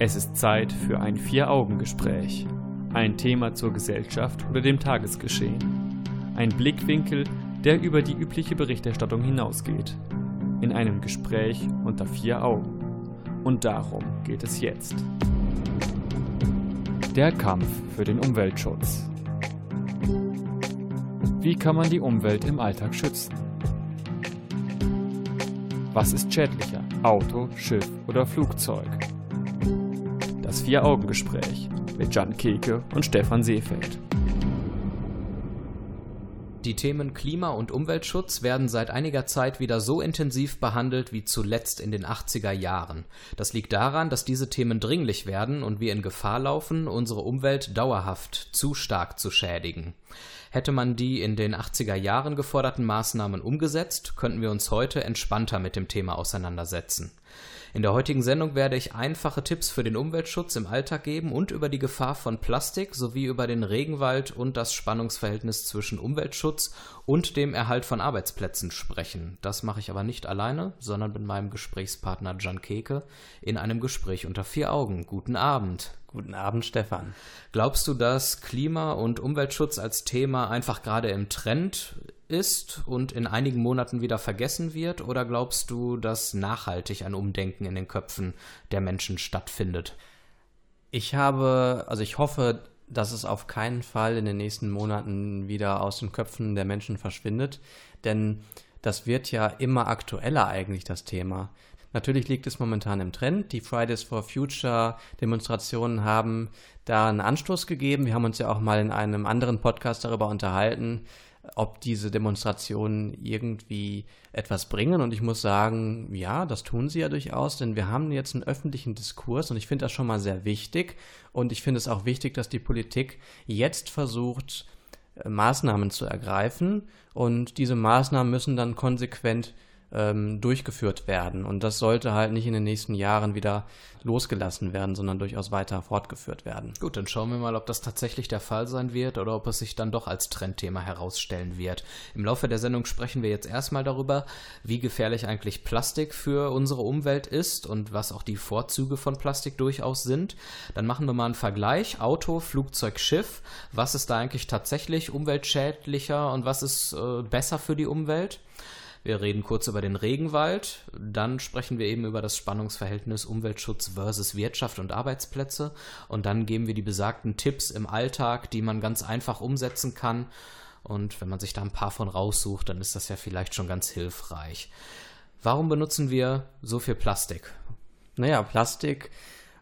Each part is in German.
Es ist Zeit für ein Vier-Augen-Gespräch. Ein Thema zur Gesellschaft oder dem Tagesgeschehen. Ein Blickwinkel, der über die übliche Berichterstattung hinausgeht. In einem Gespräch unter vier Augen. Und darum geht es jetzt. Der Kampf für den Umweltschutz. Wie kann man die Umwelt im Alltag schützen? Was ist schädlicher? Auto, Schiff oder Flugzeug? Vier-Augen-Gespräch mit Jan Keke und Stefan Seefeld. Die Themen Klima- und Umweltschutz werden seit einiger Zeit wieder so intensiv behandelt wie zuletzt in den 80er Jahren. Das liegt daran, dass diese Themen dringlich werden und wir in Gefahr laufen, unsere Umwelt dauerhaft zu stark zu schädigen. Hätte man die in den 80er Jahren geforderten Maßnahmen umgesetzt, könnten wir uns heute entspannter mit dem Thema auseinandersetzen. In der heutigen Sendung werde ich einfache Tipps für den Umweltschutz im Alltag geben und über die Gefahr von Plastik sowie über den Regenwald und das Spannungsverhältnis zwischen Umweltschutz und dem Erhalt von Arbeitsplätzen sprechen. Das mache ich aber nicht alleine, sondern mit meinem Gesprächspartner Jan Keke in einem Gespräch unter vier Augen. Guten Abend. Guten Abend, Stefan. Glaubst du, dass Klima- und Umweltschutz als Thema einfach gerade im Trend ist und in einigen Monaten wieder vergessen wird? Oder glaubst du, dass nachhaltig ein Umdenken in den Köpfen der Menschen stattfindet? Ich habe, also ich hoffe, dass es auf keinen Fall in den nächsten Monaten wieder aus den Köpfen der Menschen verschwindet, denn das wird ja immer aktueller eigentlich, das Thema. Natürlich liegt es momentan im Trend. Die Fridays for Future Demonstrationen haben da einen Anstoß gegeben. Wir haben uns ja auch mal in einem anderen Podcast darüber unterhalten, ob diese Demonstrationen irgendwie etwas bringen. Und ich muss sagen, ja, das tun sie ja durchaus, denn wir haben jetzt einen öffentlichen Diskurs und ich finde das schon mal sehr wichtig. Und ich finde es auch wichtig, dass die Politik jetzt versucht, äh, Maßnahmen zu ergreifen. Und diese Maßnahmen müssen dann konsequent ähm, durchgeführt werden. Und das sollte halt nicht in den nächsten Jahren wieder losgelassen werden, sondern durchaus weiter fortgeführt werden. Gut, dann schauen wir mal, ob das tatsächlich der Fall sein wird oder ob es sich dann doch als Trendthema herausstellen wird. Im Laufe der Sendung sprechen wir jetzt erstmal darüber, wie gefährlich eigentlich Plastik für unsere Umwelt ist und was auch die Vorzüge von Plastik durchaus sind. Dann machen wir mal einen Vergleich. Auto, Flugzeug, Schiff. Was ist da eigentlich tatsächlich umweltschädlicher und was ist äh, besser für die Umwelt? Wir reden kurz über den Regenwald, dann sprechen wir eben über das Spannungsverhältnis Umweltschutz versus Wirtschaft und Arbeitsplätze und dann geben wir die besagten Tipps im Alltag, die man ganz einfach umsetzen kann. Und wenn man sich da ein paar von raussucht, dann ist das ja vielleicht schon ganz hilfreich. Warum benutzen wir so viel Plastik? Naja, Plastik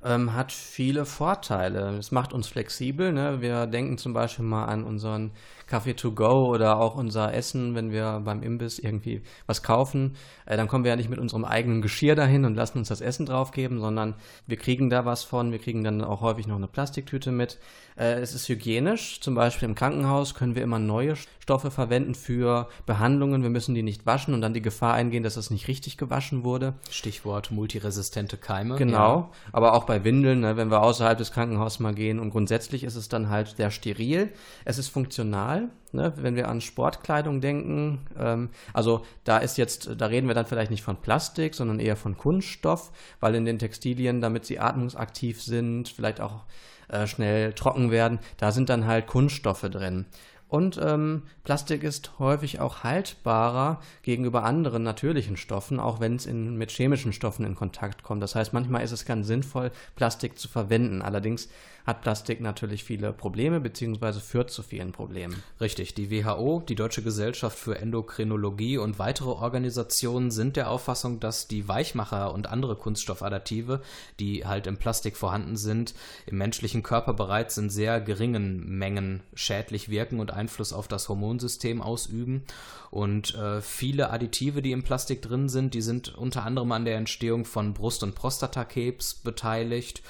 ähm, hat viele Vorteile. Es macht uns flexibel. Ne? Wir denken zum Beispiel mal an unseren Kaffee to go oder auch unser Essen, wenn wir beim Imbiss irgendwie was kaufen. Äh, dann kommen wir ja nicht mit unserem eigenen Geschirr dahin und lassen uns das Essen draufgeben, sondern wir kriegen da was von. Wir kriegen dann auch häufig noch eine Plastiktüte mit. Äh, es ist hygienisch. Zum Beispiel im Krankenhaus können wir immer neue Stoffe verwenden für Behandlungen. Wir müssen die nicht waschen und dann die Gefahr eingehen, dass das nicht richtig gewaschen wurde. Stichwort multiresistente Keime. Genau. Ja. Aber auch bei Windeln, ne, wenn wir außerhalb des Krankenhauses mal gehen. Und grundsätzlich ist es dann halt sehr steril. Es ist funktional, ne, wenn wir an Sportkleidung denken. Ähm, also da ist jetzt, da reden wir dann vielleicht nicht von Plastik, sondern eher von Kunststoff, weil in den Textilien, damit sie atmungsaktiv sind, vielleicht auch äh, schnell trocken werden, da sind dann halt Kunststoffe drin. Und ähm, Plastik ist häufig auch haltbarer gegenüber anderen natürlichen Stoffen, auch wenn es mit chemischen Stoffen in Kontakt kommt. Das heißt, manchmal ist es ganz sinnvoll, Plastik zu verwenden. Allerdings hat Plastik natürlich viele Probleme beziehungsweise führt zu vielen Problemen. Richtig, die WHO, die Deutsche Gesellschaft für Endokrinologie und weitere Organisationen sind der Auffassung, dass die Weichmacher und andere Kunststoffadditive, die halt im Plastik vorhanden sind, im menschlichen Körper bereits in sehr geringen Mengen schädlich wirken und Einfluss auf das Hormonsystem ausüben. Und äh, viele Additive, die im Plastik drin sind, die sind unter anderem an der Entstehung von Brust- und Prostatakrebs beteiligt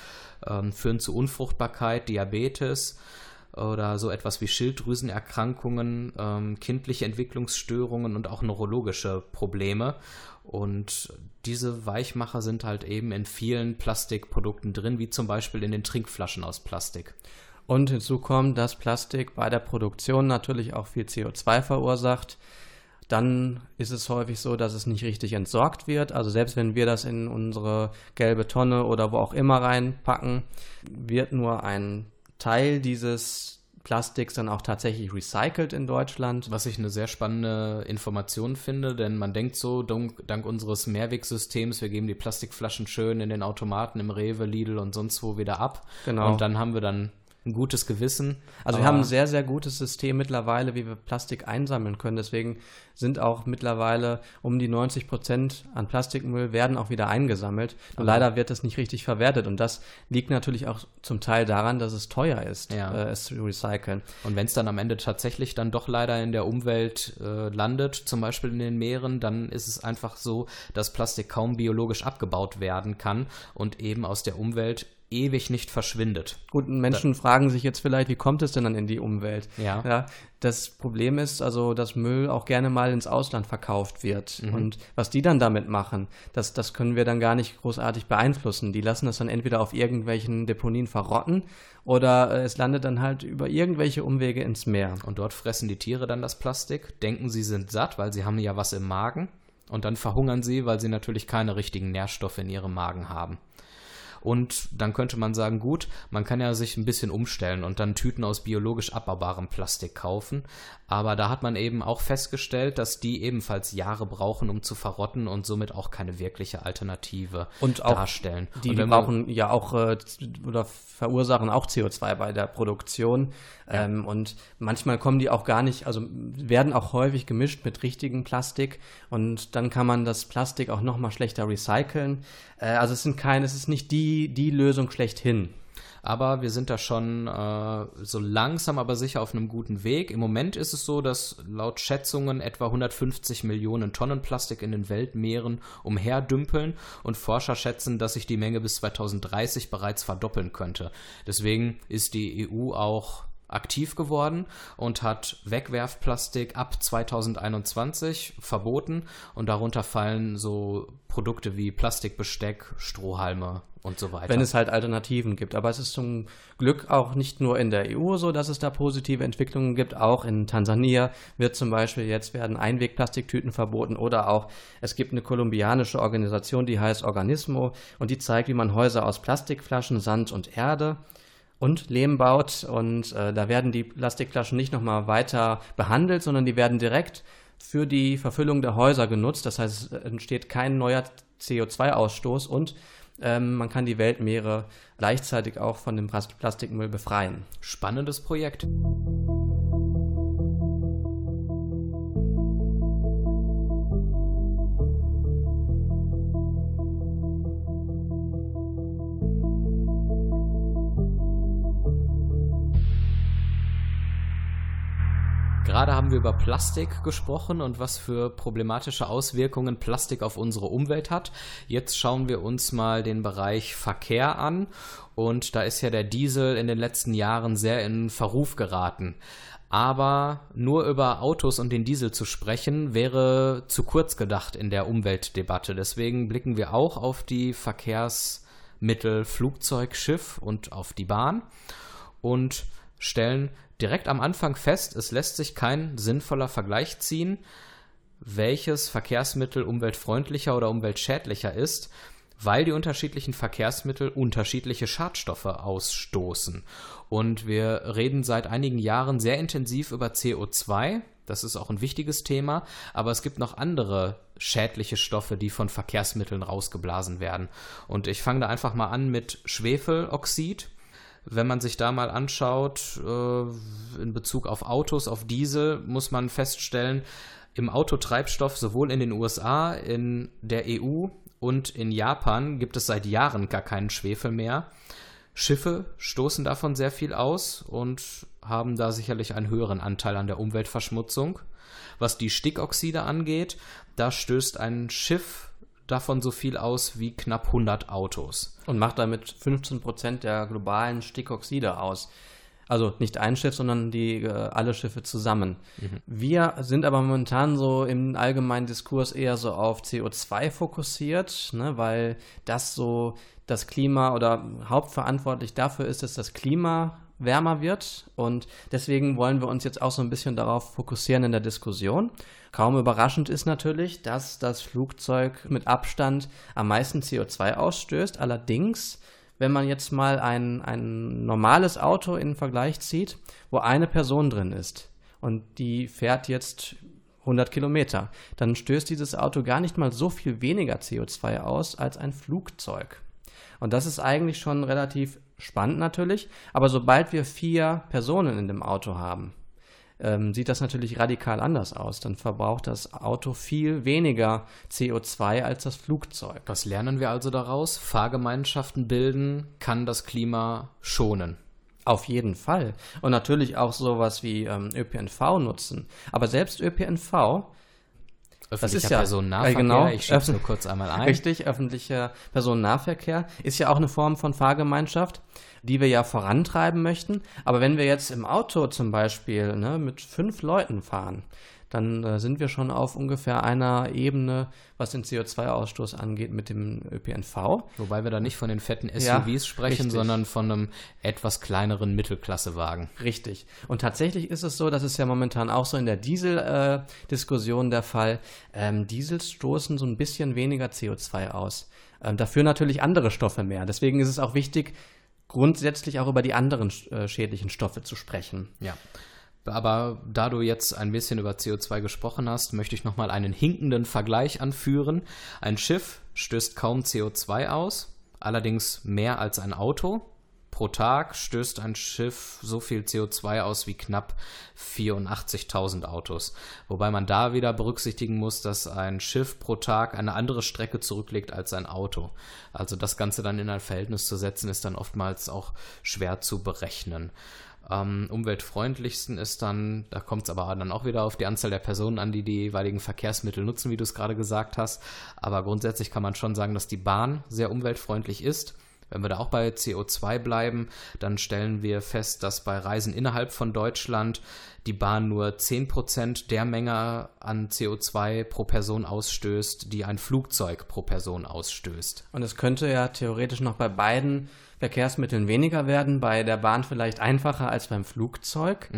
ähm, führen zu Unfruchtbarkeit, Diabetes oder so etwas wie Schilddrüsenerkrankungen, ähm, kindliche Entwicklungsstörungen und auch neurologische Probleme. Und diese Weichmacher sind halt eben in vielen Plastikprodukten drin, wie zum Beispiel in den Trinkflaschen aus Plastik. Und hinzu kommt, dass Plastik bei der Produktion natürlich auch viel CO2 verursacht. Dann ist es häufig so, dass es nicht richtig entsorgt wird. Also selbst wenn wir das in unsere gelbe Tonne oder wo auch immer reinpacken, wird nur ein Teil dieses Plastiks dann auch tatsächlich recycelt in Deutschland. Was ich eine sehr spannende Information finde, denn man denkt so, dank, dank unseres Mehrwegsystems, wir geben die Plastikflaschen schön in den Automaten im Rewe, Lidl und sonst wo wieder ab. Genau. Und dann haben wir dann ein gutes Gewissen. Also wir haben ein sehr, sehr gutes System mittlerweile, wie wir Plastik einsammeln können. Deswegen sind auch mittlerweile um die 90 Prozent an Plastikmüll werden auch wieder eingesammelt. Nur leider wird das nicht richtig verwertet. Und das liegt natürlich auch zum Teil daran, dass es teuer ist, Ja. äh, es zu recyceln. Und wenn es dann am Ende tatsächlich dann doch leider in der Umwelt äh, landet, zum Beispiel in den Meeren, dann ist es einfach so, dass Plastik kaum biologisch abgebaut werden kann und eben aus der Umwelt ewig nicht verschwindet. Gut, Menschen fragen sich jetzt vielleicht, wie kommt es denn dann in die Umwelt? Ja. ja das Problem ist also, dass Müll auch gerne mal ins Ausland verkauft wird. Und was die dann damit machen, das, das können wir dann gar nicht großartig beeinflussen. Die lassen das dann entweder auf irgendwelchen Deponien verrotten oder äh, es landet dann halt über irgendwelche Umwege ins Meer. Und dort fressen die Tiere dann das Plastik, denken, sie sind satt, weil sie haben ja was im Magen. Und dann verhungern sie, weil sie natürlich keine richtigen Nährstoffe in ihrem Magen haben. Und dann könnte man sagen, gut, man kann ja sich ein bisschen umstellen und dann Tüten aus biologisch abbaubarem Plastik kaufen. Aber da hat man eben auch festgestellt, dass die ebenfalls Jahre brauchen, um zu verrotten und somit auch keine wirkliche Alternative Und auch darstellen. Die, und die brauchen ja auch äh, oder verursachen auch CO2 bei der Produktion. Ähm, und manchmal kommen die auch gar nicht, also werden auch häufig gemischt mit richtigem Plastik und dann kann man das Plastik auch noch mal schlechter recyceln. Äh, also es sind keine, es ist nicht die, die Lösung schlechthin. Aber wir sind da schon äh, so langsam, aber sicher auf einem guten Weg. Im Moment ist es so, dass laut Schätzungen etwa 150 Millionen Tonnen Plastik in den Weltmeeren umherdümpeln und Forscher schätzen, dass sich die Menge bis 2030 bereits verdoppeln könnte. Deswegen ist die EU auch aktiv geworden und hat Wegwerfplastik ab 2021 verboten und darunter fallen so Produkte wie Plastikbesteck, Strohhalme und so weiter. wenn es halt Alternativen gibt. Aber es ist zum Glück auch nicht nur in der EU so, dass es da positive Entwicklungen gibt. Auch in Tansania wird zum Beispiel jetzt werden Einwegplastiktüten verboten oder auch es gibt eine kolumbianische Organisation, die heißt Organismo und die zeigt, wie man Häuser aus Plastikflaschen, Sand und Erde und Lehm baut und äh, da werden die Plastikflaschen nicht nochmal weiter behandelt, sondern die werden direkt für die Verfüllung der Häuser genutzt. Das heißt, es entsteht kein neuer CO2-Ausstoß und ähm, man kann die Weltmeere gleichzeitig auch von dem Plas- Plastikmüll befreien. Spannendes Projekt. Gerade haben wir über Plastik gesprochen und was für problematische Auswirkungen Plastik auf unsere Umwelt hat. Jetzt schauen wir uns mal den Bereich Verkehr an. Und da ist ja der Diesel in den letzten Jahren sehr in Verruf geraten. Aber nur über Autos und den Diesel zu sprechen, wäre zu kurz gedacht in der Umweltdebatte. Deswegen blicken wir auch auf die Verkehrsmittel Flugzeug, Schiff und auf die Bahn und stellen direkt am Anfang fest, es lässt sich kein sinnvoller Vergleich ziehen, welches Verkehrsmittel umweltfreundlicher oder umweltschädlicher ist, weil die unterschiedlichen Verkehrsmittel unterschiedliche Schadstoffe ausstoßen. Und wir reden seit einigen Jahren sehr intensiv über CO2. Das ist auch ein wichtiges Thema, aber es gibt noch andere schädliche Stoffe, die von Verkehrsmitteln rausgeblasen werden. Und ich fange da einfach mal an mit Schwefeloxid. Wenn man sich da mal anschaut, äh, in Bezug auf Autos, auf Diesel, muss man feststellen, im Autotreibstoff sowohl in den USA, in der EU und in Japan gibt es seit Jahren gar keinen Schwefel mehr. Schiffe stoßen davon sehr viel aus und haben da sicherlich einen höheren Anteil an der Umweltverschmutzung. Was die Stickoxide angeht, da stößt ein Schiff davon so viel aus wie knapp 100 Autos. Und macht damit 15 Prozent der globalen Stickoxide aus. Also nicht ein Schiff, sondern die äh, alle Schiffe zusammen. Wir sind aber momentan so im allgemeinen Diskurs eher so auf CO2 fokussiert, ne, weil das so das Klima oder hauptverantwortlich dafür ist, dass das Klima wärmer wird. Und deswegen wollen wir uns jetzt auch so ein bisschen darauf fokussieren in der Diskussion. Kaum überraschend ist natürlich, dass das Flugzeug mit Abstand am meisten CO2 ausstößt. Allerdings, wenn man jetzt mal ein, ein normales Auto in Vergleich zieht, wo eine Person drin ist und die fährt jetzt 100 Kilometer, dann stößt dieses Auto gar nicht mal so viel weniger CO2 aus als ein Flugzeug. Und das ist eigentlich schon relativ spannend natürlich, aber sobald wir vier Personen in dem Auto haben, ähm, sieht das natürlich radikal anders aus. Dann verbraucht das Auto viel weniger CO2 als das Flugzeug. Was lernen wir also daraus? Fahrgemeinschaften bilden kann das Klima schonen. Auf jeden Fall. Und natürlich auch sowas wie ähm, ÖPNV nutzen. Aber selbst ÖPNV das ist ja Personennahverkehr, genau, ich schieb's nur kurz einmal ein. Richtig, öffentlicher Personennahverkehr ist ja auch eine Form von Fahrgemeinschaft, die wir ja vorantreiben möchten. Aber wenn wir jetzt im Auto zum Beispiel ne, mit fünf Leuten fahren, dann äh, sind wir schon auf ungefähr einer Ebene, was den CO2-Ausstoß angeht, mit dem ÖPNV. Wobei wir da nicht von den fetten SUVs Ja, sprechen, richtig. sondern von einem etwas kleineren Mittelklassewagen. Richtig. Und tatsächlich ist es so, das ist ja momentan auch so in der Diesel-Diskussion der Fall. Ähm, Diesels stoßen so ein bisschen weniger CO2 aus. Ähm, dafür natürlich andere Stoffe mehr. Deswegen ist es auch wichtig, grundsätzlich auch über die anderen äh, schädlichen Stoffe zu sprechen. Ja. Aber da du jetzt ein bisschen über CO2 gesprochen hast, möchte ich nochmal einen hinkenden Vergleich anführen. Ein Schiff stößt kaum CO2 aus, allerdings mehr als ein Auto. Pro Tag stößt ein Schiff so viel CO2 aus wie knapp 84.000 Autos. Wobei man da wieder berücksichtigen muss, dass ein Schiff pro Tag eine andere Strecke zurücklegt als ein Auto. Also das Ganze dann in ein Verhältnis zu setzen, ist dann oftmals auch schwer zu berechnen. Am umweltfreundlichsten ist dann, da kommt es aber dann auch wieder auf die Anzahl der Personen an, die die jeweiligen Verkehrsmittel nutzen, wie du es gerade gesagt hast. Aber grundsätzlich kann man schon sagen, dass die Bahn sehr umweltfreundlich ist. Wenn wir da auch bei CO2 bleiben, dann stellen wir fest, dass bei Reisen innerhalb von Deutschland die Bahn nur 10% der Menge an CO2 pro Person ausstößt, die ein Flugzeug pro Person ausstößt. Und es könnte ja theoretisch noch bei beiden Verkehrsmitteln weniger werden, bei der Bahn vielleicht einfacher als beim Flugzeug.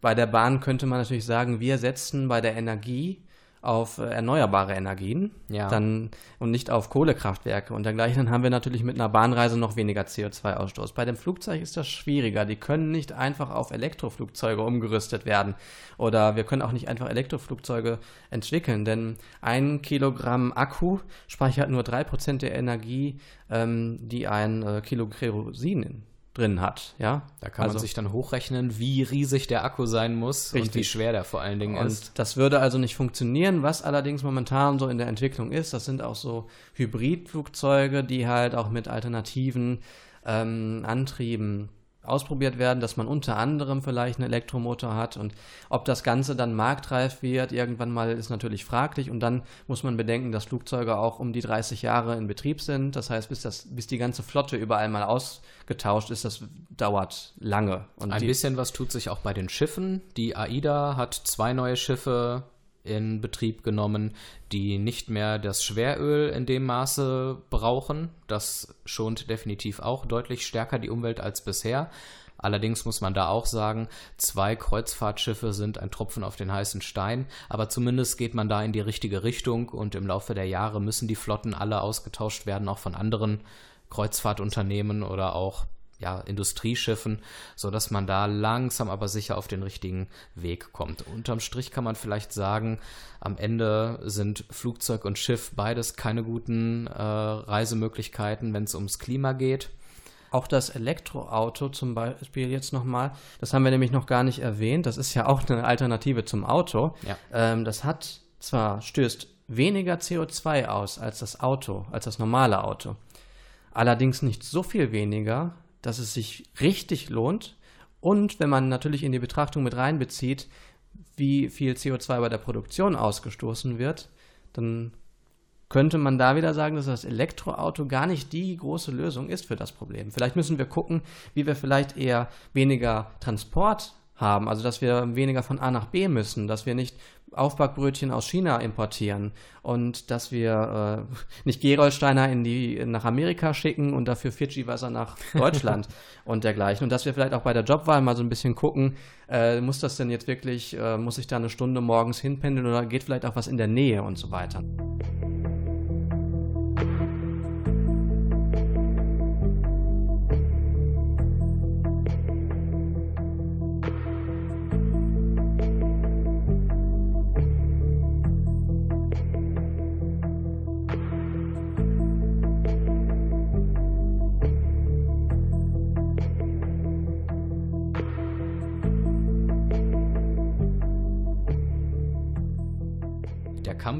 Bei der Bahn könnte man natürlich sagen, wir setzen bei der Energie auf äh, erneuerbare Energien Ja. dann, und nicht auf Kohlekraftwerke. Und dergleichen dann haben wir natürlich mit einer Bahnreise noch weniger CO2-Ausstoß. Bei dem Flugzeug ist das schwieriger. Die können nicht einfach auf Elektroflugzeuge umgerüstet werden. Oder wir können auch nicht einfach Elektroflugzeuge entwickeln, denn ein Kilogramm Akku speichert nur 3% der Energie, ähm, die ein äh, Kilo Kerosin drin hat. Ja? Da kann Also- man sich dann hochrechnen, wie riesig der Akku sein muss und Richtig. wie schwer der vor allen Dingen ist. Und das würde also nicht funktionieren. Was allerdings momentan so in der Entwicklung ist, das sind auch so Hybridflugzeuge, die halt auch mit alternativen ähm, Antrieben ausprobiert werden, dass man unter anderem vielleicht einen Elektromotor hat und ob das Ganze dann marktreif wird, irgendwann mal ist natürlich fraglich und dann muss man bedenken, dass Flugzeuge auch um die 30 Jahre in Betrieb sind. Das heißt, bis, das, bis die ganze Flotte überall mal ausgetauscht ist, das dauert lange. Und Ein bisschen was tut sich auch bei den Schiffen. Die AIDA hat zwei neue Schiffe in Betrieb genommen, die nicht mehr das Schweröl in dem Maße brauchen. Das schont definitiv auch deutlich stärker die Umwelt als bisher. Allerdings muss man da auch sagen, zwei Kreuzfahrtschiffe sind ein Tropfen auf den heißen Stein, aber zumindest geht man da in die richtige Richtung und im Laufe der Jahre müssen die Flotten alle ausgetauscht werden, auch von anderen Kreuzfahrtunternehmen oder auch ja, Industrieschiffen, so dass man da langsam aber sicher auf den richtigen Weg kommt. Unterm Strich kann man vielleicht sagen, am Ende sind Flugzeug und Schiff beides keine guten äh, Reisemöglichkeiten, wenn es ums Klima geht. Auch das Elektroauto zum Beispiel jetzt nochmal, das haben wir nämlich noch gar nicht erwähnt, das ist ja auch eine Alternative zum Auto. Ja. Ähm, das hat zwar, stößt weniger CO2 aus als das Auto, als das normale Auto. Allerdings nicht so viel weniger, dass es sich richtig lohnt. Und wenn man natürlich in die Betrachtung mit reinbezieht, wie viel CO2 bei der Produktion ausgestoßen wird, dann könnte man da wieder sagen, dass das Elektroauto gar nicht die große Lösung ist für das Problem. Vielleicht müssen wir gucken, wie wir vielleicht eher weniger Transport haben. Also dass wir weniger von A nach B müssen, dass wir nicht Aufbackbrötchen aus China importieren und dass wir äh, nicht Gerolsteiner in die, nach Amerika schicken und dafür Fidschi-Wasser nach Deutschland und dergleichen. Und dass wir vielleicht auch bei der Jobwahl mal so ein bisschen gucken, äh, muss das denn jetzt wirklich, äh, muss ich da eine Stunde morgens hinpendeln oder geht vielleicht auch was in der Nähe und so weiter.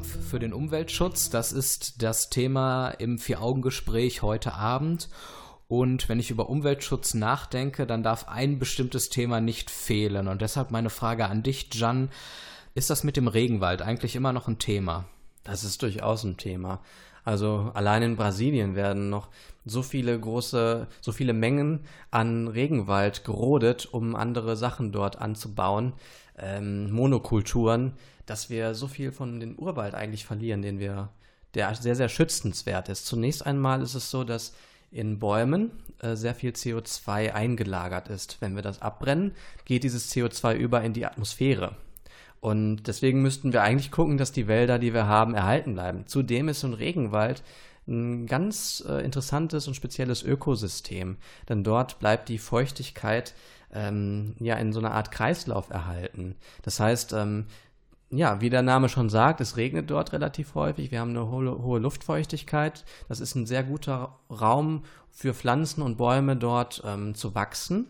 Kampf für den Umweltschutz. Das ist das Thema im Vier-Augen-Gespräch heute Abend. Und wenn ich über Umweltschutz nachdenke, dann darf ein bestimmtes Thema nicht fehlen. Und deshalb meine Frage an dich, Jan. Ist das mit dem Regenwald eigentlich immer noch ein Thema? Das ist durchaus ein Thema. Also allein in Brasilien werden noch so viele große, so viele Mengen an Regenwald gerodet, um andere Sachen dort anzubauen, ähm, Monokulturen, dass wir so viel von dem Urwald eigentlich verlieren, den wir, der sehr, sehr schützenswert ist. Zunächst einmal ist es so, dass in Bäumen äh, sehr viel CO2 eingelagert ist. Wenn wir das abbrennen, geht dieses CO2 über in die Atmosphäre. Und deswegen müssten wir eigentlich gucken, dass die Wälder, die wir haben, erhalten bleiben. Zudem ist so ein Regenwald ein ganz äh, interessantes und spezielles Ökosystem, denn dort bleibt die Feuchtigkeit ähm, ja in so einer Art Kreislauf erhalten. Das heißt, ähm, ja, wie der Name schon sagt, es regnet dort relativ häufig. Wir haben eine hohe, hohe, Luftfeuchtigkeit. Das ist ein sehr guter Raum für Pflanzen und Bäume dort ähm, zu wachsen.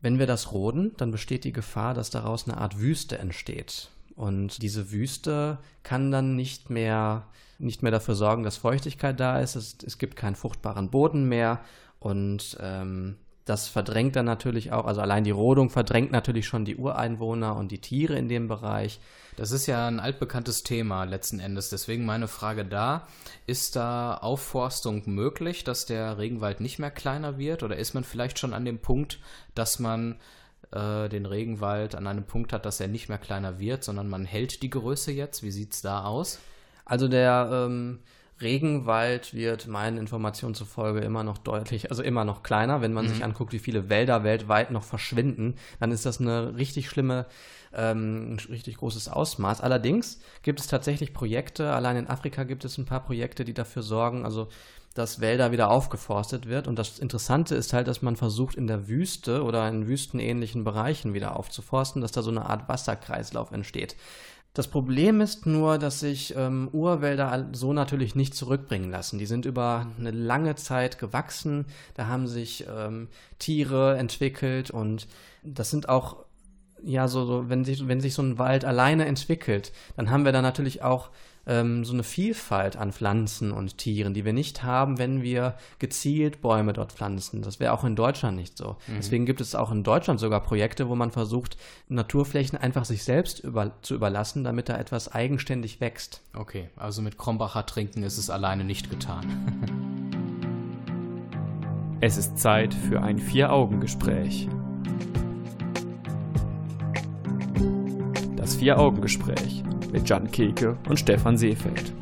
Wenn wir das roden, dann besteht die Gefahr, dass daraus eine Art Wüste entsteht. Und diese Wüste kann dann nicht mehr, nicht mehr dafür sorgen, dass Feuchtigkeit da ist. Es, es gibt keinen fruchtbaren Boden mehr. Und ähm, das verdrängt dann natürlich auch, also allein die Rodung verdrängt natürlich schon die Ureinwohner und die Tiere in dem Bereich. Das ist ja ein altbekanntes Thema letzten Endes. Deswegen meine Frage da, ist da Aufforstung möglich, dass der Regenwald nicht mehr kleiner wird? Oder ist man vielleicht schon an dem Punkt, dass man äh, den Regenwald an einem Punkt hat, dass er nicht mehr kleiner wird, sondern man hält die Größe jetzt? Wie sieht es da aus? Also der ähm, Regenwald wird meinen Informationen zufolge immer noch deutlich, also immer noch kleiner. Wenn man mhm. sich anguckt, wie viele Wälder weltweit noch verschwinden, dann ist das eine richtig schlimme, ähm, richtig großes Ausmaß. Allerdings gibt es tatsächlich Projekte, allein in Afrika gibt es ein paar Projekte, die dafür sorgen, also dass Wälder wieder aufgeforstet wird. Und das Interessante ist halt, dass man versucht, in der Wüste oder in wüstenähnlichen Bereichen wieder aufzuforsten, dass da so eine Art Wasserkreislauf entsteht. Das Problem ist nur, dass sich ähm, Urwälder so natürlich nicht zurückbringen lassen. Die sind über eine lange Zeit gewachsen, da haben sich ähm, Tiere entwickelt und das sind auch, ja, so, so wenn, sich, wenn sich so ein Wald alleine entwickelt, dann haben wir da natürlich auch ähm, so eine Vielfalt an Pflanzen und Tieren, die wir nicht haben, wenn wir gezielt Bäume dort pflanzen. Das wäre auch in Deutschland nicht so. Mhm. Deswegen gibt es auch in Deutschland sogar Projekte, wo man versucht, Naturflächen einfach sich selbst über, zu überlassen, damit da etwas eigenständig wächst. Okay, also mit Krombacher Trinken ist es alleine nicht getan. es ist Zeit für ein Vier-Augen-Gespräch. Das Vier-Augen-Gespräch mit Jan Keke und Stefan Seefeld.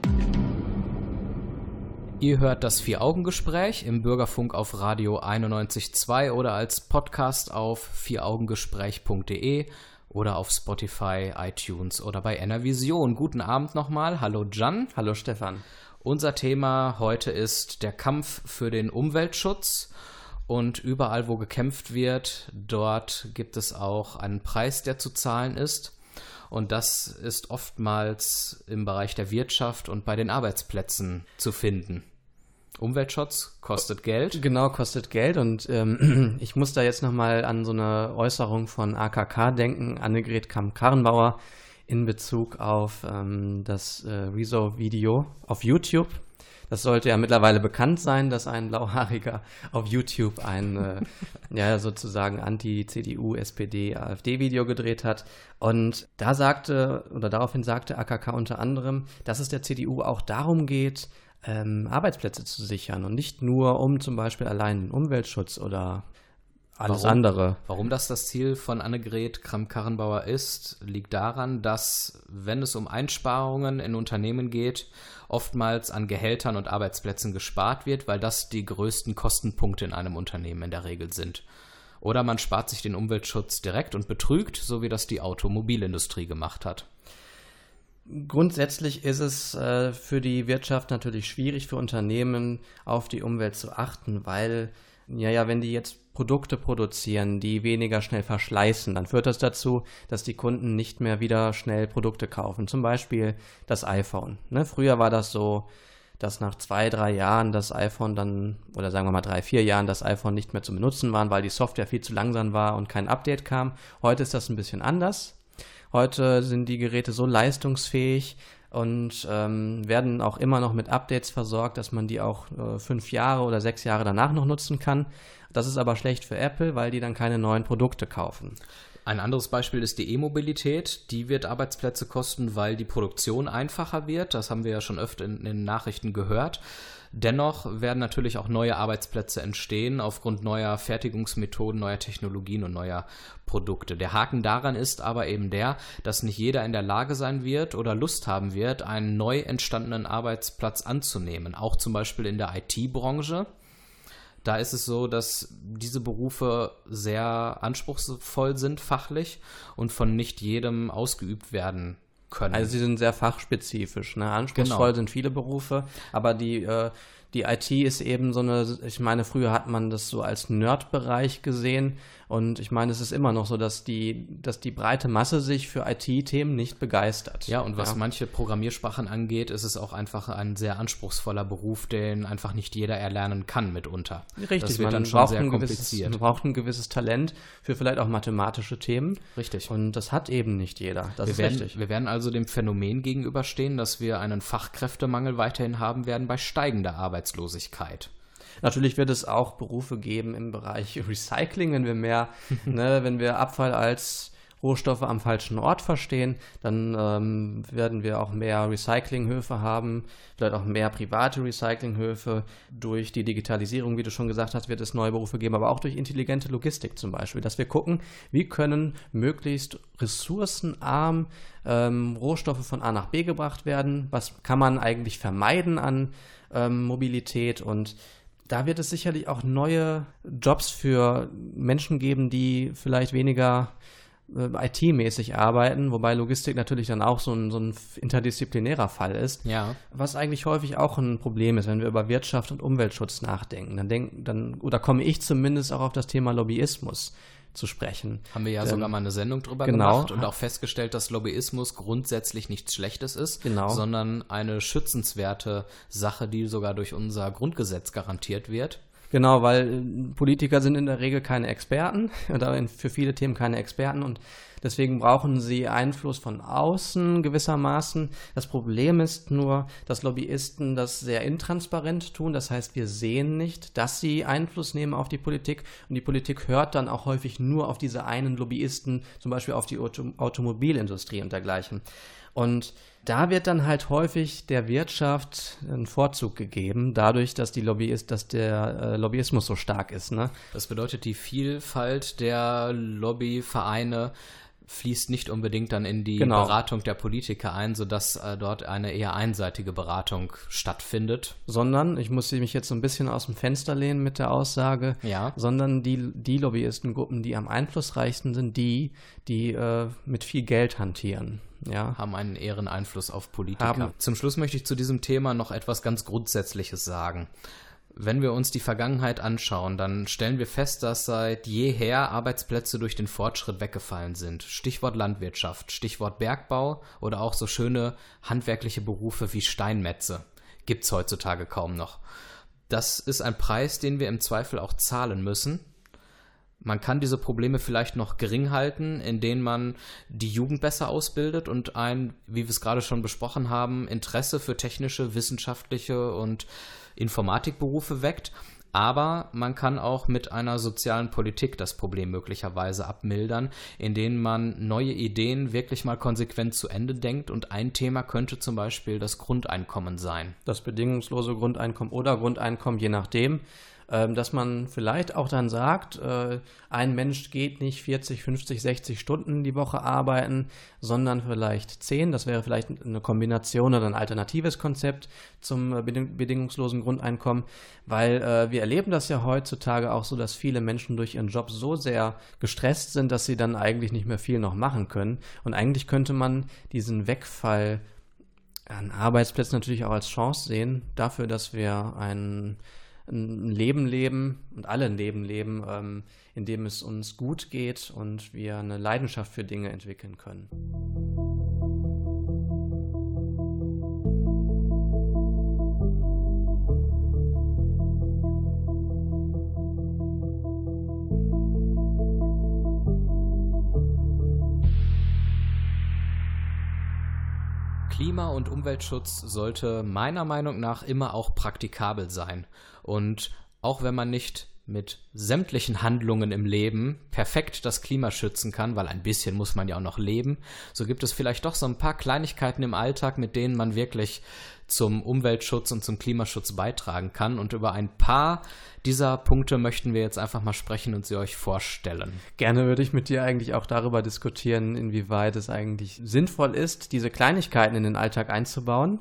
Ihr hört das Vier-Augen-Gespräch im Bürgerfunk auf Radio 91.2 oder als Podcast auf vieraugengespräch.de oder auf Spotify, iTunes oder bei Enervision. Guten Abend nochmal. Hallo Jan. Hallo Stefan. Unser Thema heute ist der Kampf für den Umweltschutz. Und überall, wo gekämpft wird, dort gibt es auch einen Preis, der zu zahlen ist. Und das ist oftmals im Bereich der Wirtschaft und bei den Arbeitsplätzen zu finden. Umweltschutz kostet Geld. Genau, kostet Geld. Und ähm, ich muss da jetzt nochmal an so eine Äußerung von AKK denken, Annegret Kamm-Karrenbauer, in Bezug auf ähm, das äh, Rezo-Video auf YouTube. Das sollte ja mittlerweile bekannt sein, dass ein Blauhaariger auf YouTube ein äh, ja sozusagen Anti-CDU, SPD, AfD-Video gedreht hat. Und da sagte oder daraufhin sagte AKK unter anderem, dass es der CDU auch darum geht, ähm, Arbeitsplätze zu sichern und nicht nur um zum Beispiel allein den Umweltschutz oder alles warum, andere. Warum das das Ziel von Annegret Kramp-Karrenbauer ist, liegt daran, dass, wenn es um Einsparungen in Unternehmen geht, oftmals an Gehältern und Arbeitsplätzen gespart wird, weil das die größten Kostenpunkte in einem Unternehmen in der Regel sind. Oder man spart sich den Umweltschutz direkt und betrügt, so wie das die Automobilindustrie gemacht hat. Grundsätzlich ist es äh, für die Wirtschaft natürlich schwierig für Unternehmen auf die Umwelt zu achten, weil ja, ja, wenn die jetzt Produkte produzieren, die weniger schnell verschleißen, dann führt das dazu, dass die Kunden nicht mehr wieder schnell Produkte kaufen. Zum Beispiel das iPhone. Ne? Früher war das so, dass nach zwei, drei Jahren das iPhone dann, oder sagen wir mal drei, vier Jahren das iPhone nicht mehr zu benutzen waren, weil die Software viel zu langsam war und kein Update kam. Heute ist das ein bisschen anders. Heute sind die Geräte so leistungsfähig, und ähm, werden auch immer noch mit Updates versorgt, dass man die auch äh, fünf Jahre oder sechs Jahre danach noch nutzen kann. Das ist aber schlecht für Apple, weil die dann keine neuen Produkte kaufen. Ein anderes Beispiel ist die E-Mobilität. Die wird Arbeitsplätze kosten, weil die Produktion einfacher wird. Das haben wir ja schon öfter in, den Nachrichten gehört. Dennoch werden natürlich auch neue Arbeitsplätze entstehen aufgrund neuer Fertigungsmethoden, neuer Technologien und neuer Produkte. Der Haken daran ist aber eben der, dass nicht jeder in der Lage sein wird oder Lust haben wird, einen neu entstandenen Arbeitsplatz anzunehmen. Auch zum Beispiel in der IT-Branche. Da ist es so, dass diese Berufe sehr anspruchsvoll sind fachlich und von nicht jedem ausgeübt werden können. Also sie sind sehr fachspezifisch. Ne? Anspruchsvoll genau. sind viele Berufe, aber die äh, die IT ist eben so eine, ich meine, früher hat man das so als Nerd-Bereich gesehen und ich meine, es ist immer noch so, dass die, dass die breite Masse sich für IT-Themen nicht begeistert. Ja, und was ja. manche Programmiersprachen angeht, ist es auch einfach ein sehr anspruchsvoller Beruf, den einfach nicht jeder erlernen kann mitunter. Richtig, das wird man dann schon sehr kompliziert. man braucht ein gewisses Talent für vielleicht auch mathematische Themen. Richtig. Und das hat eben nicht jeder. Das wir ist werden, richtig. Wir werden also dem Phänomen gegenüberstehen, dass wir einen Fachkräftemangel weiterhin haben werden bei steigender Arbeitslosigkeit. Natürlich wird es auch Berufe geben im Bereich Recycling, wenn wir mehr, ne, wenn wir Abfall als Rohstoffe am falschen Ort verstehen, dann ähm, werden wir auch mehr Recyclinghöfe haben, vielleicht auch mehr private Recyclinghöfe. Durch die Digitalisierung, wie du schon gesagt hast, wird es neue Berufe geben, aber auch durch intelligente Logistik zum Beispiel, dass wir gucken, wie können möglichst ressourcenarm ähm, Rohstoffe von A nach B gebracht werden, was kann man eigentlich vermeiden an ähm, Mobilität und da wird es sicherlich auch neue Jobs für Menschen geben, die vielleicht weniger IT-mäßig arbeiten, wobei Logistik natürlich dann auch so ein, so ein interdisziplinärer Fall ist. Ja. Was eigentlich häufig auch ein Problem ist, wenn wir über Wirtschaft und Umweltschutz nachdenken. Dann denk, dann, oder komme ich zumindest auch auf das Thema Lobbyismus zu sprechen. Haben wir ja ähm, sogar mal eine Sendung drüber genau. gemacht und auch festgestellt, dass Lobbyismus grundsätzlich nichts Schlechtes ist, genau. sondern eine schützenswerte Sache, die sogar durch unser Grundgesetz garantiert wird. Genau, weil äh, Politiker sind in der Regel keine Experten oder für viele Themen keine Experten und deswegen brauchen sie Einfluss von außen gewissermaßen. Das Problem ist nur, dass Lobbyisten das sehr intransparent tun. Das heißt, wir sehen nicht, dass sie Einfluss nehmen auf die Politik und die Politik hört dann auch häufig nur auf diese einen Lobbyisten, zum Beispiel auf die Auto Automobilindustrie und dergleichen. Und da wird dann halt häufig der Wirtschaft einen Vorzug gegeben, dadurch, dass die Lobbyist, dass der äh, Lobbyismus so stark ist. Ne? Das bedeutet, die Vielfalt der Lobbyvereine fließt nicht unbedingt dann in die genau. Beratung der Politiker ein, sodass äh, dort eine eher einseitige Beratung stattfindet. Sondern, ich muss mich jetzt so ein bisschen aus dem Fenster lehnen mit der Aussage, ja. sondern die, die Lobbyistengruppen, die am einflussreichsten sind, die, die äh, mit viel Geld hantieren. Ja. Haben einen ehren Einfluss auf Politiker. Haben. Zum Schluss möchte ich zu diesem Thema noch etwas ganz Grundsätzliches sagen. Wenn wir uns die Vergangenheit anschauen, dann stellen wir fest, dass seit jeher Arbeitsplätze durch den Fortschritt weggefallen sind. Stichwort Landwirtschaft, Stichwort Bergbau oder auch so schöne handwerkliche Berufe wie Steinmetze. Gibt's heutzutage kaum noch. Das ist ein Preis, den wir im Zweifel auch zahlen müssen. Man kann diese Probleme vielleicht noch gering halten, indem man die Jugend besser ausbildet und ein, wie wir es gerade schon besprochen haben, Interesse für technische, wissenschaftliche und Informatikberufe weckt. Aber man kann auch mit einer sozialen Politik das Problem möglicherweise abmildern, indem man neue Ideen wirklich mal konsequent zu Ende denkt. Und ein Thema könnte zum Beispiel das Grundeinkommen sein. Das bedingungslose Grundeinkommen oder Grundeinkommen, je nachdem. Ähm, dass man vielleicht auch dann sagt, äh, ein Mensch geht nicht 40, 50, 60 Stunden die Woche arbeiten, sondern vielleicht 10. Das wäre vielleicht eine Kombination oder ein alternatives Konzept zum äh, bedingungslosen Grundeinkommen, weil äh, wir erleben das ja heutzutage auch so, dass viele Menschen durch ihren Job so sehr gestresst sind, dass sie dann eigentlich nicht mehr viel noch machen können. Und eigentlich könnte man diesen Wegfall an Arbeitsplätzen natürlich auch als Chance sehen, dafür, dass wir einen ein Leben leben und alle ein Leben leben, ähm, in dem es uns gut geht und wir eine Leidenschaft für Dinge entwickeln können. Klima- und Umweltschutz sollte meiner Meinung nach immer auch praktikabel sein. Und auch wenn man nicht mit sämtlichen Handlungen im Leben perfekt das Klima schützen kann, weil ein bisschen muss man ja auch noch leben, so gibt es vielleicht doch so ein paar Kleinigkeiten im Alltag, mit denen man wirklich zum Umweltschutz und zum Klimaschutz beitragen kann. Und über ein paar dieser Punkte möchten wir jetzt einfach mal sprechen und sie euch vorstellen. Gerne würde ich mit dir eigentlich auch darüber diskutieren, inwieweit es eigentlich sinnvoll ist, diese Kleinigkeiten in den Alltag einzubauen.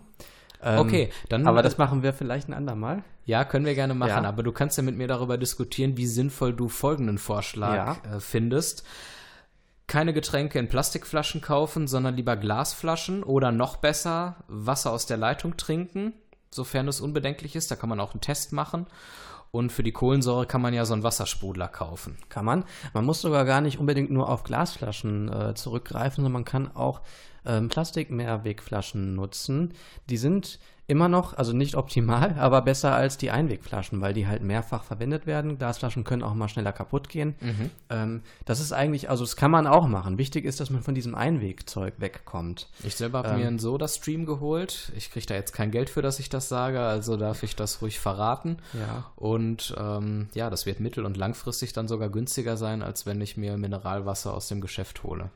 Ähm, okay, dann. Aber das machen wir vielleicht ein andermal. Ja, können wir gerne machen. Ja. Aber du kannst ja mit mir darüber diskutieren, wie sinnvoll du folgenden Vorschlag ja. äh, findest keine Getränke in Plastikflaschen kaufen, sondern lieber Glasflaschen oder noch besser Wasser aus der Leitung trinken, sofern es unbedenklich ist. Da kann man auch einen Test machen. Und für die Kohlensäure kann man ja so einen Wassersprudler kaufen. Kann man. Man muss sogar gar nicht unbedingt nur auf Glasflaschen äh, zurückgreifen, sondern man kann auch ähm, Plastik-Mehrwegflaschen nutzen. Die sind immer noch, also nicht optimal, aber besser als die Einwegflaschen, weil die halt mehrfach verwendet werden. Glasflaschen können auch mal schneller kaputt gehen. Mhm. Ähm, das ist eigentlich, also das kann man auch machen. Wichtig ist, dass man von diesem Einwegzeug wegkommt. Ich selber habe ähm, mir einen Soda-Stream geholt. Ich kriege da jetzt kein Geld für, dass ich das sage, also darf ich das ruhig verraten. Ja. Und ähm, ja, das wird mittel- und langfristig dann sogar günstiger sein, als wenn ich mir Mineralwasser aus dem Geschäft hole.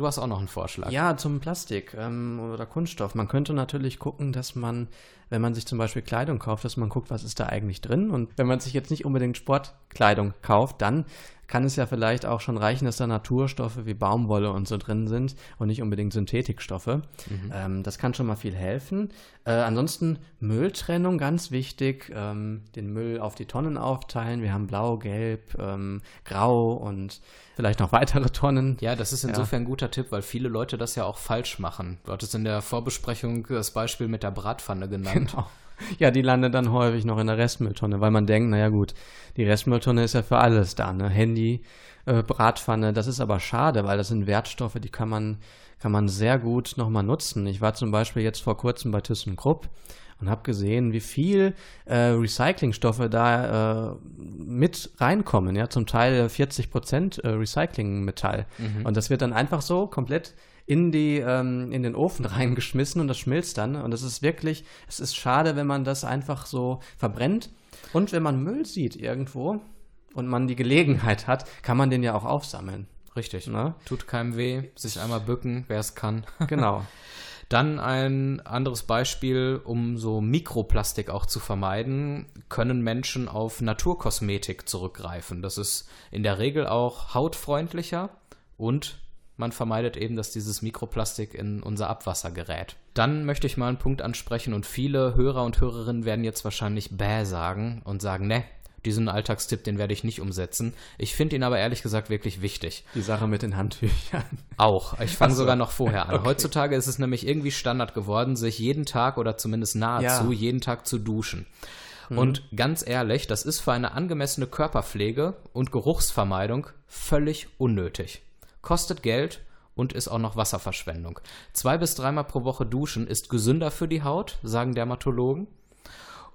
Du hast auch noch einen Vorschlag. Ja, zum Plastik ähm, oder Kunststoff. Man könnte natürlich gucken, dass man, wenn man sich zum Beispiel Kleidung kauft, dass man guckt, was ist da eigentlich drin. Und wenn man sich jetzt nicht unbedingt Sportkleidung kauft, dann kann es ja vielleicht auch schon reichen, dass da Naturstoffe wie Baumwolle und so drin sind und nicht unbedingt Synthetikstoffe. Mhm. Ähm, das kann schon mal viel helfen. Äh, ansonsten Mülltrennung, ganz wichtig. Ähm, den Müll auf die Tonnen aufteilen. Wir haben blau, gelb, ähm, grau und vielleicht noch weitere Tonnen. Ja, das ist insofern ja. ein guter Tipp, weil viele Leute das ja auch falsch machen. Du hattest in der Vorbesprechung das Beispiel mit der Bratpfanne genannt. Genau. Ja, die landet dann häufig noch in der Restmülltonne, weil man denkt, naja gut, die Restmülltonne ist ja für alles da, ne? Handy, äh, Bratpfanne, das ist aber schade, weil das sind Wertstoffe, die kann man, kann man sehr gut nochmal nutzen. Ich war zum Beispiel jetzt vor kurzem bei ThyssenKrupp und habe gesehen, wie viel äh, Recyclingstoffe da äh, mit reinkommen. Ja, zum Teil 40 Prozent äh, Recyclingmetall. Mhm. Und das wird dann einfach so komplett in, die, ähm, in den Ofen reingeschmissen und das schmilzt dann. Und es ist wirklich, es ist schade, wenn man das einfach so verbrennt. Und wenn man Müll sieht irgendwo und man die Gelegenheit hat, kann man den ja auch aufsammeln. Richtig. Ne? Tut keinem weh, sich einmal bücken, wer es kann. Genau. Dann ein anderes Beispiel, um so Mikroplastik auch zu vermeiden, können Menschen auf Naturkosmetik zurückgreifen. Das ist in der Regel auch hautfreundlicher und man vermeidet eben, dass dieses Mikroplastik in unser Abwasser gerät. Dann möchte ich mal einen Punkt ansprechen und viele Hörer und Hörerinnen werden jetzt wahrscheinlich bäh sagen und sagen, ne, diesen Alltagstipp, den werde ich nicht umsetzen. Ich finde ihn aber ehrlich gesagt wirklich wichtig. Die Sache mit den Handtüchern. Auch. Ich fange so. sogar noch vorher an. Okay. Heutzutage ist es nämlich irgendwie Standard geworden, sich jeden Tag oder zumindest nahezu ja. jeden Tag zu duschen. Mhm. Und ganz ehrlich, das ist für eine angemessene Körperpflege und Geruchsvermeidung völlig unnötig kostet Geld und ist auch noch Wasserverschwendung. Zwei bis dreimal pro Woche duschen ist gesünder für die Haut, sagen Dermatologen,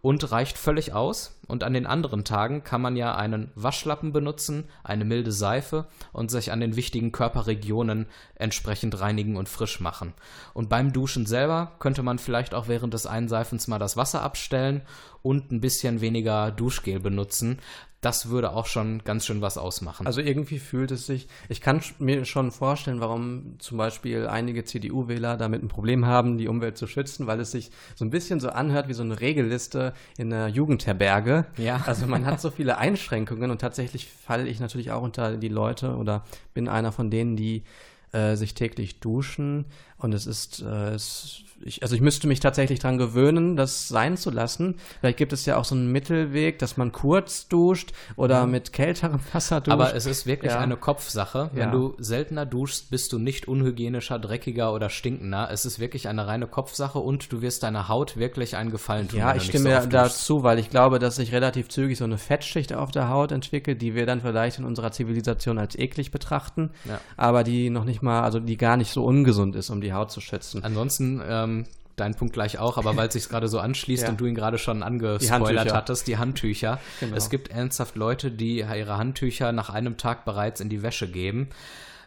und reicht völlig aus. Und an den anderen Tagen kann man ja einen Waschlappen benutzen, eine milde Seife und sich an den wichtigen Körperregionen entsprechend reinigen und frisch machen. Und beim Duschen selber könnte man vielleicht auch während des Einseifens mal das Wasser abstellen und ein bisschen weniger Duschgel benutzen, das würde auch schon ganz schön was ausmachen. Also irgendwie fühlt es sich, ich kann mir schon vorstellen, warum zum Beispiel einige CDU-Wähler damit ein Problem haben, die Umwelt zu schützen, weil es sich so ein bisschen so anhört wie so eine Regelliste in einer Jugendherberge. Ja. Also man hat so viele Einschränkungen und tatsächlich falle ich natürlich auch unter die Leute oder bin einer von denen, die äh, sich täglich duschen und es ist, äh, es ich, also ich müsste mich tatsächlich daran gewöhnen, das sein zu lassen. Vielleicht gibt es ja auch so einen Mittelweg, dass man kurz duscht oder ja. mit kälterem Wasser duscht. Aber es ist wirklich ja. eine Kopfsache. Wenn ja. du seltener duschst, bist du nicht unhygienischer, dreckiger oder stinkender. Es ist wirklich eine reine Kopfsache und du wirst deiner Haut wirklich einen Gefallen tun. Ja, ich stimme so dazu, weil ich glaube, dass sich relativ zügig so eine Fettschicht auf der Haut entwickelt, die wir dann vielleicht in unserer Zivilisation als eklig betrachten, aber die noch nicht mal, also die gar nicht so ungesund ist, um die Haut zu schützen. Ansonsten ähm, dein Punkt gleich auch, aber weil es sich gerade so anschließt ja. und du ihn gerade schon angespoilert die hattest, die Handtücher. Genau. Es gibt ernsthaft Leute, die ihre Handtücher nach einem Tag bereits in die Wäsche geben.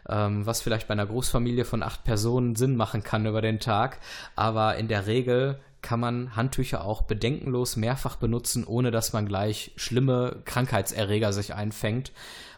Ähm, was vielleicht bei einer Großfamilie von acht Personen Sinn machen kann über den Tag. Aber in der Regel kann man Handtücher auch bedenkenlos mehrfach benutzen, ohne dass man gleich schlimme Krankheitserreger sich einfängt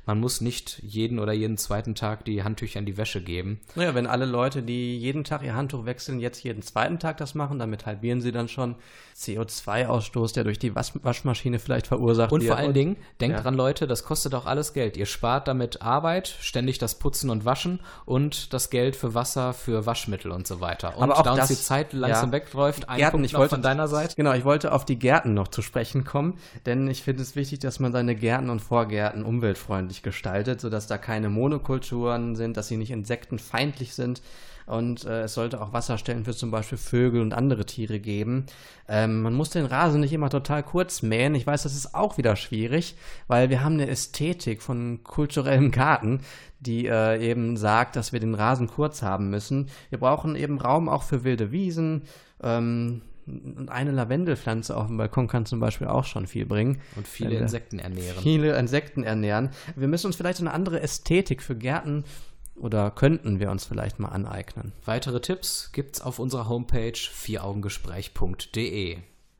man muss nicht jeden oder jeden zweiten Tag die Handtücher in die Wäsche geben. Naja, wenn alle Leute, die jeden Tag ihr Handtuch wechseln, jetzt jeden zweiten Tag das machen, damit halbieren sie dann schon CO2-Ausstoß, der durch die Was Waschmaschine vielleicht verursacht und wird. Und vor allen Dingen, denkt ja. dran, Leute, das kostet auch alles Geld. Ihr spart damit Arbeit, ständig das Putzen und Waschen und das Geld für Wasser, für Waschmittel und so weiter. Und Aber auch da uns die Zeit langsam ja, wegläuft, ein Gärten, Punkt ich wollte, von deiner Seite. Genau, ich wollte auf die Gärten noch zu sprechen kommen, denn ich finde es wichtig, dass man seine Gärten und Vorgärten umweltfreundlich gestaltet, sodass da keine Monokulturen sind, dass sie nicht insektenfeindlich sind und äh, es sollte auch Wasserstellen für zum Beispiel Vögel und andere Tiere geben. Ähm, man muss den Rasen nicht immer total kurz mähen. Ich weiß, das ist auch wieder schwierig, weil wir haben eine Ästhetik von kulturellem Garten, die äh, eben sagt, dass wir den Rasen kurz haben müssen. Wir brauchen eben Raum auch für wilde Wiesen. Ähm, eine Lavendelpflanze auf dem Balkon kann zum Beispiel auch schon viel bringen. Und viele Insekten ernähren. Viele Insekten ernähren. Wir müssen uns vielleicht eine andere Ästhetik für Gärten oder könnten wir uns vielleicht mal aneignen. Weitere Tipps gibt's auf unserer Homepage vieraugengespräch.de.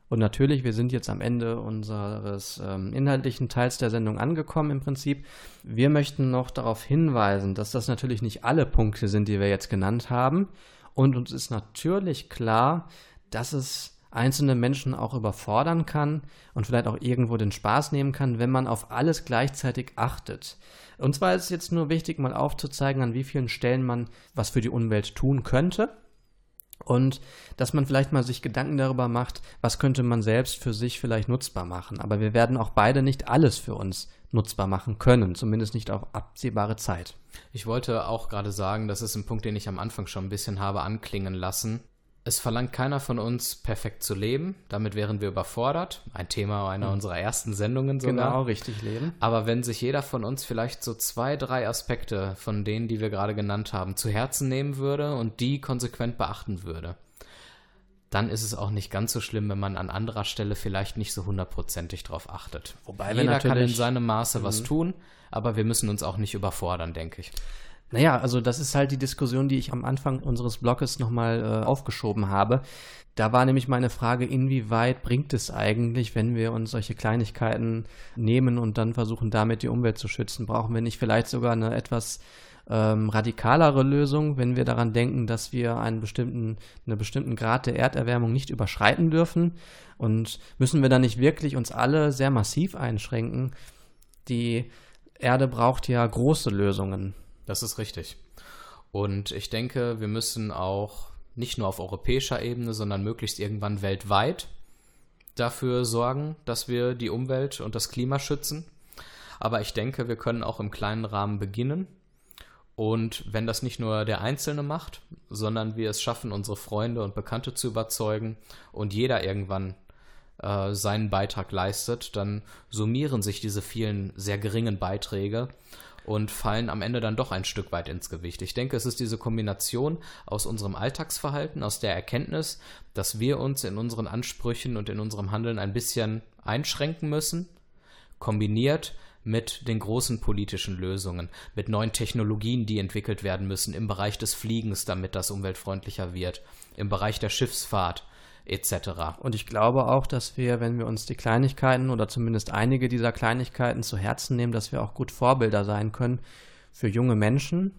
Und natürlich, wir sind jetzt am Ende unseres ähm, inhaltlichen Teils der Sendung angekommen im Prinzip. Wir möchten noch darauf hinweisen, dass das natürlich nicht alle Punkte sind, die wir jetzt genannt haben. Und uns ist natürlich klar, dass es einzelne Menschen auch überfordern kann und vielleicht auch irgendwo den Spaß nehmen kann, wenn man auf alles gleichzeitig achtet. Und zwar ist es jetzt nur wichtig, mal aufzuzeigen, an wie vielen Stellen man was für die Umwelt tun könnte. Und dass man vielleicht mal sich Gedanken darüber macht, was könnte man selbst für sich vielleicht nutzbar machen. Aber wir werden auch beide nicht alles für uns nutzbar machen können, zumindest nicht auf absehbare Zeit. Ich wollte auch gerade sagen, das ist ein Punkt, den ich am Anfang schon ein bisschen habe anklingen lassen. Es verlangt keiner von uns, perfekt zu leben. Damit wären wir überfordert. Ein Thema einer mhm. unserer ersten Sendungen sogar. Genau, richtig leben. Aber wenn sich jeder von uns vielleicht so zwei, drei Aspekte von denen, die wir gerade genannt haben, zu Herzen nehmen würde und die konsequent beachten würde, dann ist es auch nicht ganz so schlimm, wenn man an anderer Stelle vielleicht nicht so hundertprozentig drauf achtet. Wobei Jeder kann in seinem Maße was mhm. tun, aber wir müssen uns auch nicht überfordern, denke ich. Naja, also das ist halt die Diskussion, die ich am Anfang unseres Blogs nochmal äh, aufgeschoben habe. Da war nämlich meine Frage, inwieweit bringt es eigentlich, wenn wir uns solche Kleinigkeiten nehmen und dann versuchen, damit die Umwelt zu schützen? Brauchen wir nicht vielleicht sogar eine etwas ähm, radikalere Lösung, wenn wir daran denken, dass wir einen bestimmten, einen bestimmten Grad der Erderwärmung nicht überschreiten dürfen? Und müssen wir dann nicht wirklich uns alle sehr massiv einschränken? Die Erde braucht ja große Lösungen. Das ist richtig. Und ich denke, wir müssen auch nicht nur auf europäischer Ebene, sondern möglichst irgendwann weltweit dafür sorgen, dass wir die Umwelt und das Klima schützen. Aber ich denke, wir können auch im kleinen Rahmen beginnen. Und wenn das nicht nur der Einzelne macht, sondern wir es schaffen, unsere Freunde und Bekannte zu überzeugen und jeder irgendwann äh, seinen Beitrag leistet, dann summieren sich diese vielen sehr geringen Beiträge und fallen am Ende dann doch ein Stück weit ins Gewicht. Ich denke, es ist diese Kombination aus unserem Alltagsverhalten, aus der Erkenntnis, dass wir uns in unseren Ansprüchen und in unserem Handeln ein bisschen einschränken müssen, kombiniert mit den großen politischen Lösungen, mit neuen Technologien, die entwickelt werden müssen im Bereich des Fliegens, damit das umweltfreundlicher wird, im Bereich der Schiffsfahrt, etc. Und ich glaube auch, dass wir, wenn wir uns die Kleinigkeiten oder zumindest einige dieser Kleinigkeiten zu Herzen nehmen, dass wir auch gut Vorbilder sein können für junge Menschen,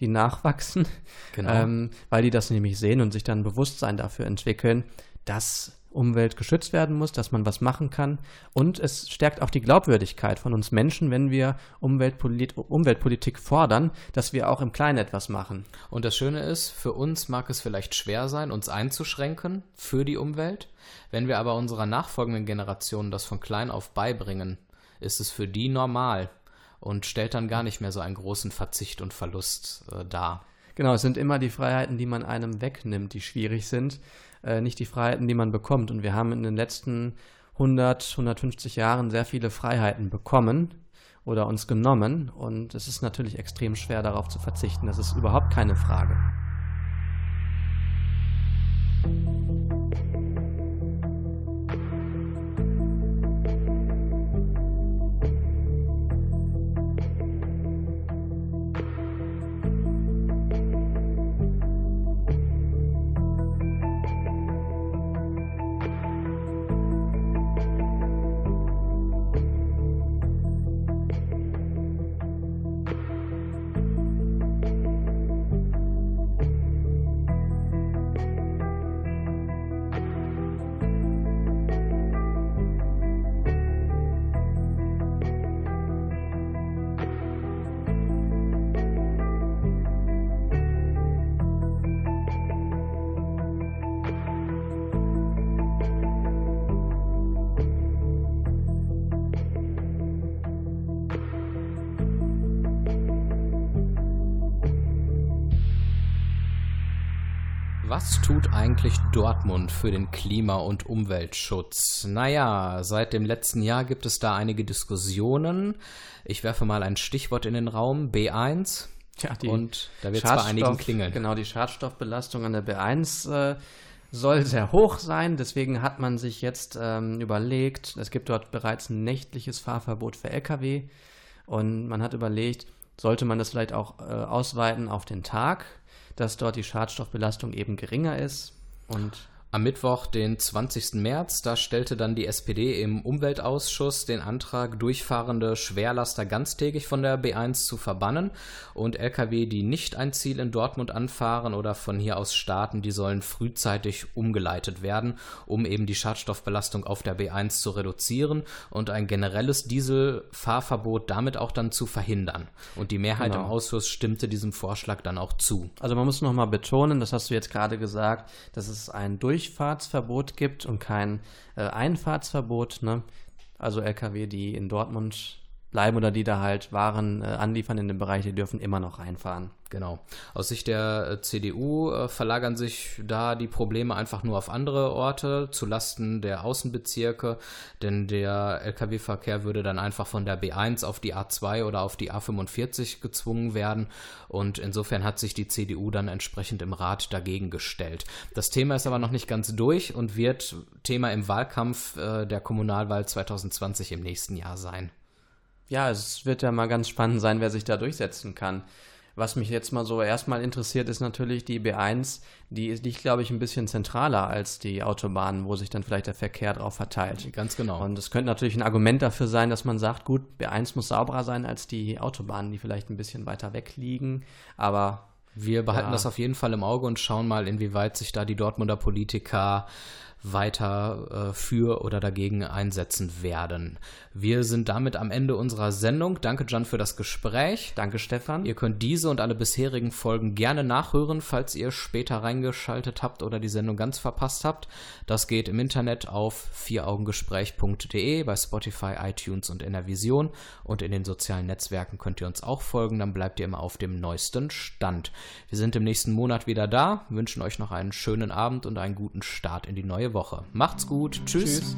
die nachwachsen, Genau. ähm, weil die das nämlich sehen und sich dann Bewusstsein dafür entwickeln, dass Umwelt geschützt werden muss, dass man was machen kann. Und es stärkt auch die Glaubwürdigkeit von uns Menschen, wenn wir Umweltpolit Umweltpolitik fordern, dass wir auch im Kleinen etwas machen. Und das Schöne ist, für uns mag es vielleicht schwer sein, uns einzuschränken für die Umwelt. Wenn wir aber unserer nachfolgenden Generation das von klein auf beibringen, ist es für die normal und stellt dann gar nicht mehr so einen großen Verzicht und Verlust äh, dar. Genau, es sind immer die Freiheiten, die man einem wegnimmt, die schwierig sind, äh, nicht die Freiheiten, die man bekommt. Und wir haben in den letzten 100, 150 Jahren sehr viele Freiheiten bekommen oder uns genommen. Und es ist natürlich extrem schwer, darauf zu verzichten. Das ist überhaupt keine Frage. Was tut eigentlich Dortmund für den Klima- und Umweltschutz? Naja, seit dem letzten Jahr gibt es da einige Diskussionen. Ich werfe mal ein Stichwort in den Raum, B1. Tja, die und da wird es bei einigen klingeln. Genau, die Schadstoffbelastung an der B1 äh, soll sehr hoch sein. Deswegen hat man sich jetzt ähm, überlegt, es gibt dort bereits ein nächtliches Fahrverbot für Lkw. Und man hat überlegt, sollte man das vielleicht auch äh, ausweiten auf den Tag, dass dort die Schadstoffbelastung eben geringer ist. Und Am Mittwoch, den 20. März, da stellte dann die SPD im Umweltausschuss den Antrag, durchfahrende Schwerlaster ganztägig von der B1 zu verbannen und Lkw, die nicht ein Ziel in Dortmund anfahren oder von hier aus starten, die sollen frühzeitig umgeleitet werden, um eben die Schadstoffbelastung auf der B1 zu reduzieren und ein generelles Dieselfahrverbot damit auch dann zu verhindern. Und die Mehrheit Genau. im Ausschuss stimmte diesem Vorschlag dann auch zu. Also man muss nochmal betonen, das hast du jetzt gerade gesagt, dass es ein Durchfahrtsverbot gibt und kein äh, Einfahrtsverbot. Ne? Also Lkw, die in Dortmund bleiben oder die da halt Waren äh, anliefern in dem Bereich, die dürfen immer noch reinfahren. Genau. Aus Sicht der äh, CDU äh, verlagern sich da die Probleme einfach nur auf andere Orte zulasten der Außenbezirke, denn der Lkw-Verkehr würde dann einfach von der B1 auf die A2 oder auf die A45 gezwungen werden und insofern hat sich die CDU dann entsprechend im Rat dagegen gestellt. Das Thema ist aber noch nicht ganz durch und wird Thema im Wahlkampf äh, der Kommunalwahl 2020 im nächsten Jahr sein. Ja, es wird ja mal ganz spannend sein, wer sich da durchsetzen kann. Was mich jetzt mal so erstmal interessiert, ist natürlich die B1. Die ist- liegt, glaube ich, ein bisschen zentraler als die Autobahnen, wo sich dann vielleicht der Verkehr drauf verteilt. Ganz genau. Und es könnte natürlich ein Argument dafür sein, dass man sagt, gut, B1 muss sauberer sein als die Autobahnen, die vielleicht ein bisschen weiter weg liegen. Aber Wir behalten Ja. das auf jeden Fall im Auge und schauen mal, inwieweit sich da die Dortmunder Politiker weiter äh, für oder dagegen einsetzen werden. Wir sind damit am Ende unserer Sendung. Danke, Jan, für das Gespräch. danke, Stefan. Ihr könnt diese und alle bisherigen Folgen gerne nachhören, falls ihr später reingeschaltet habt oder die Sendung ganz verpasst habt. Das geht im Internet auf vieraugengespräch.de, bei Spotify, iTunes und NRVision und in den sozialen Netzwerken könnt ihr uns auch folgen, dann bleibt ihr immer auf dem neuesten Stand. Wir sind im nächsten Monat wieder da, wünschen euch noch einen schönen Abend und einen guten Start in die neue Woche. Macht's gut, tschüss. Tschüss.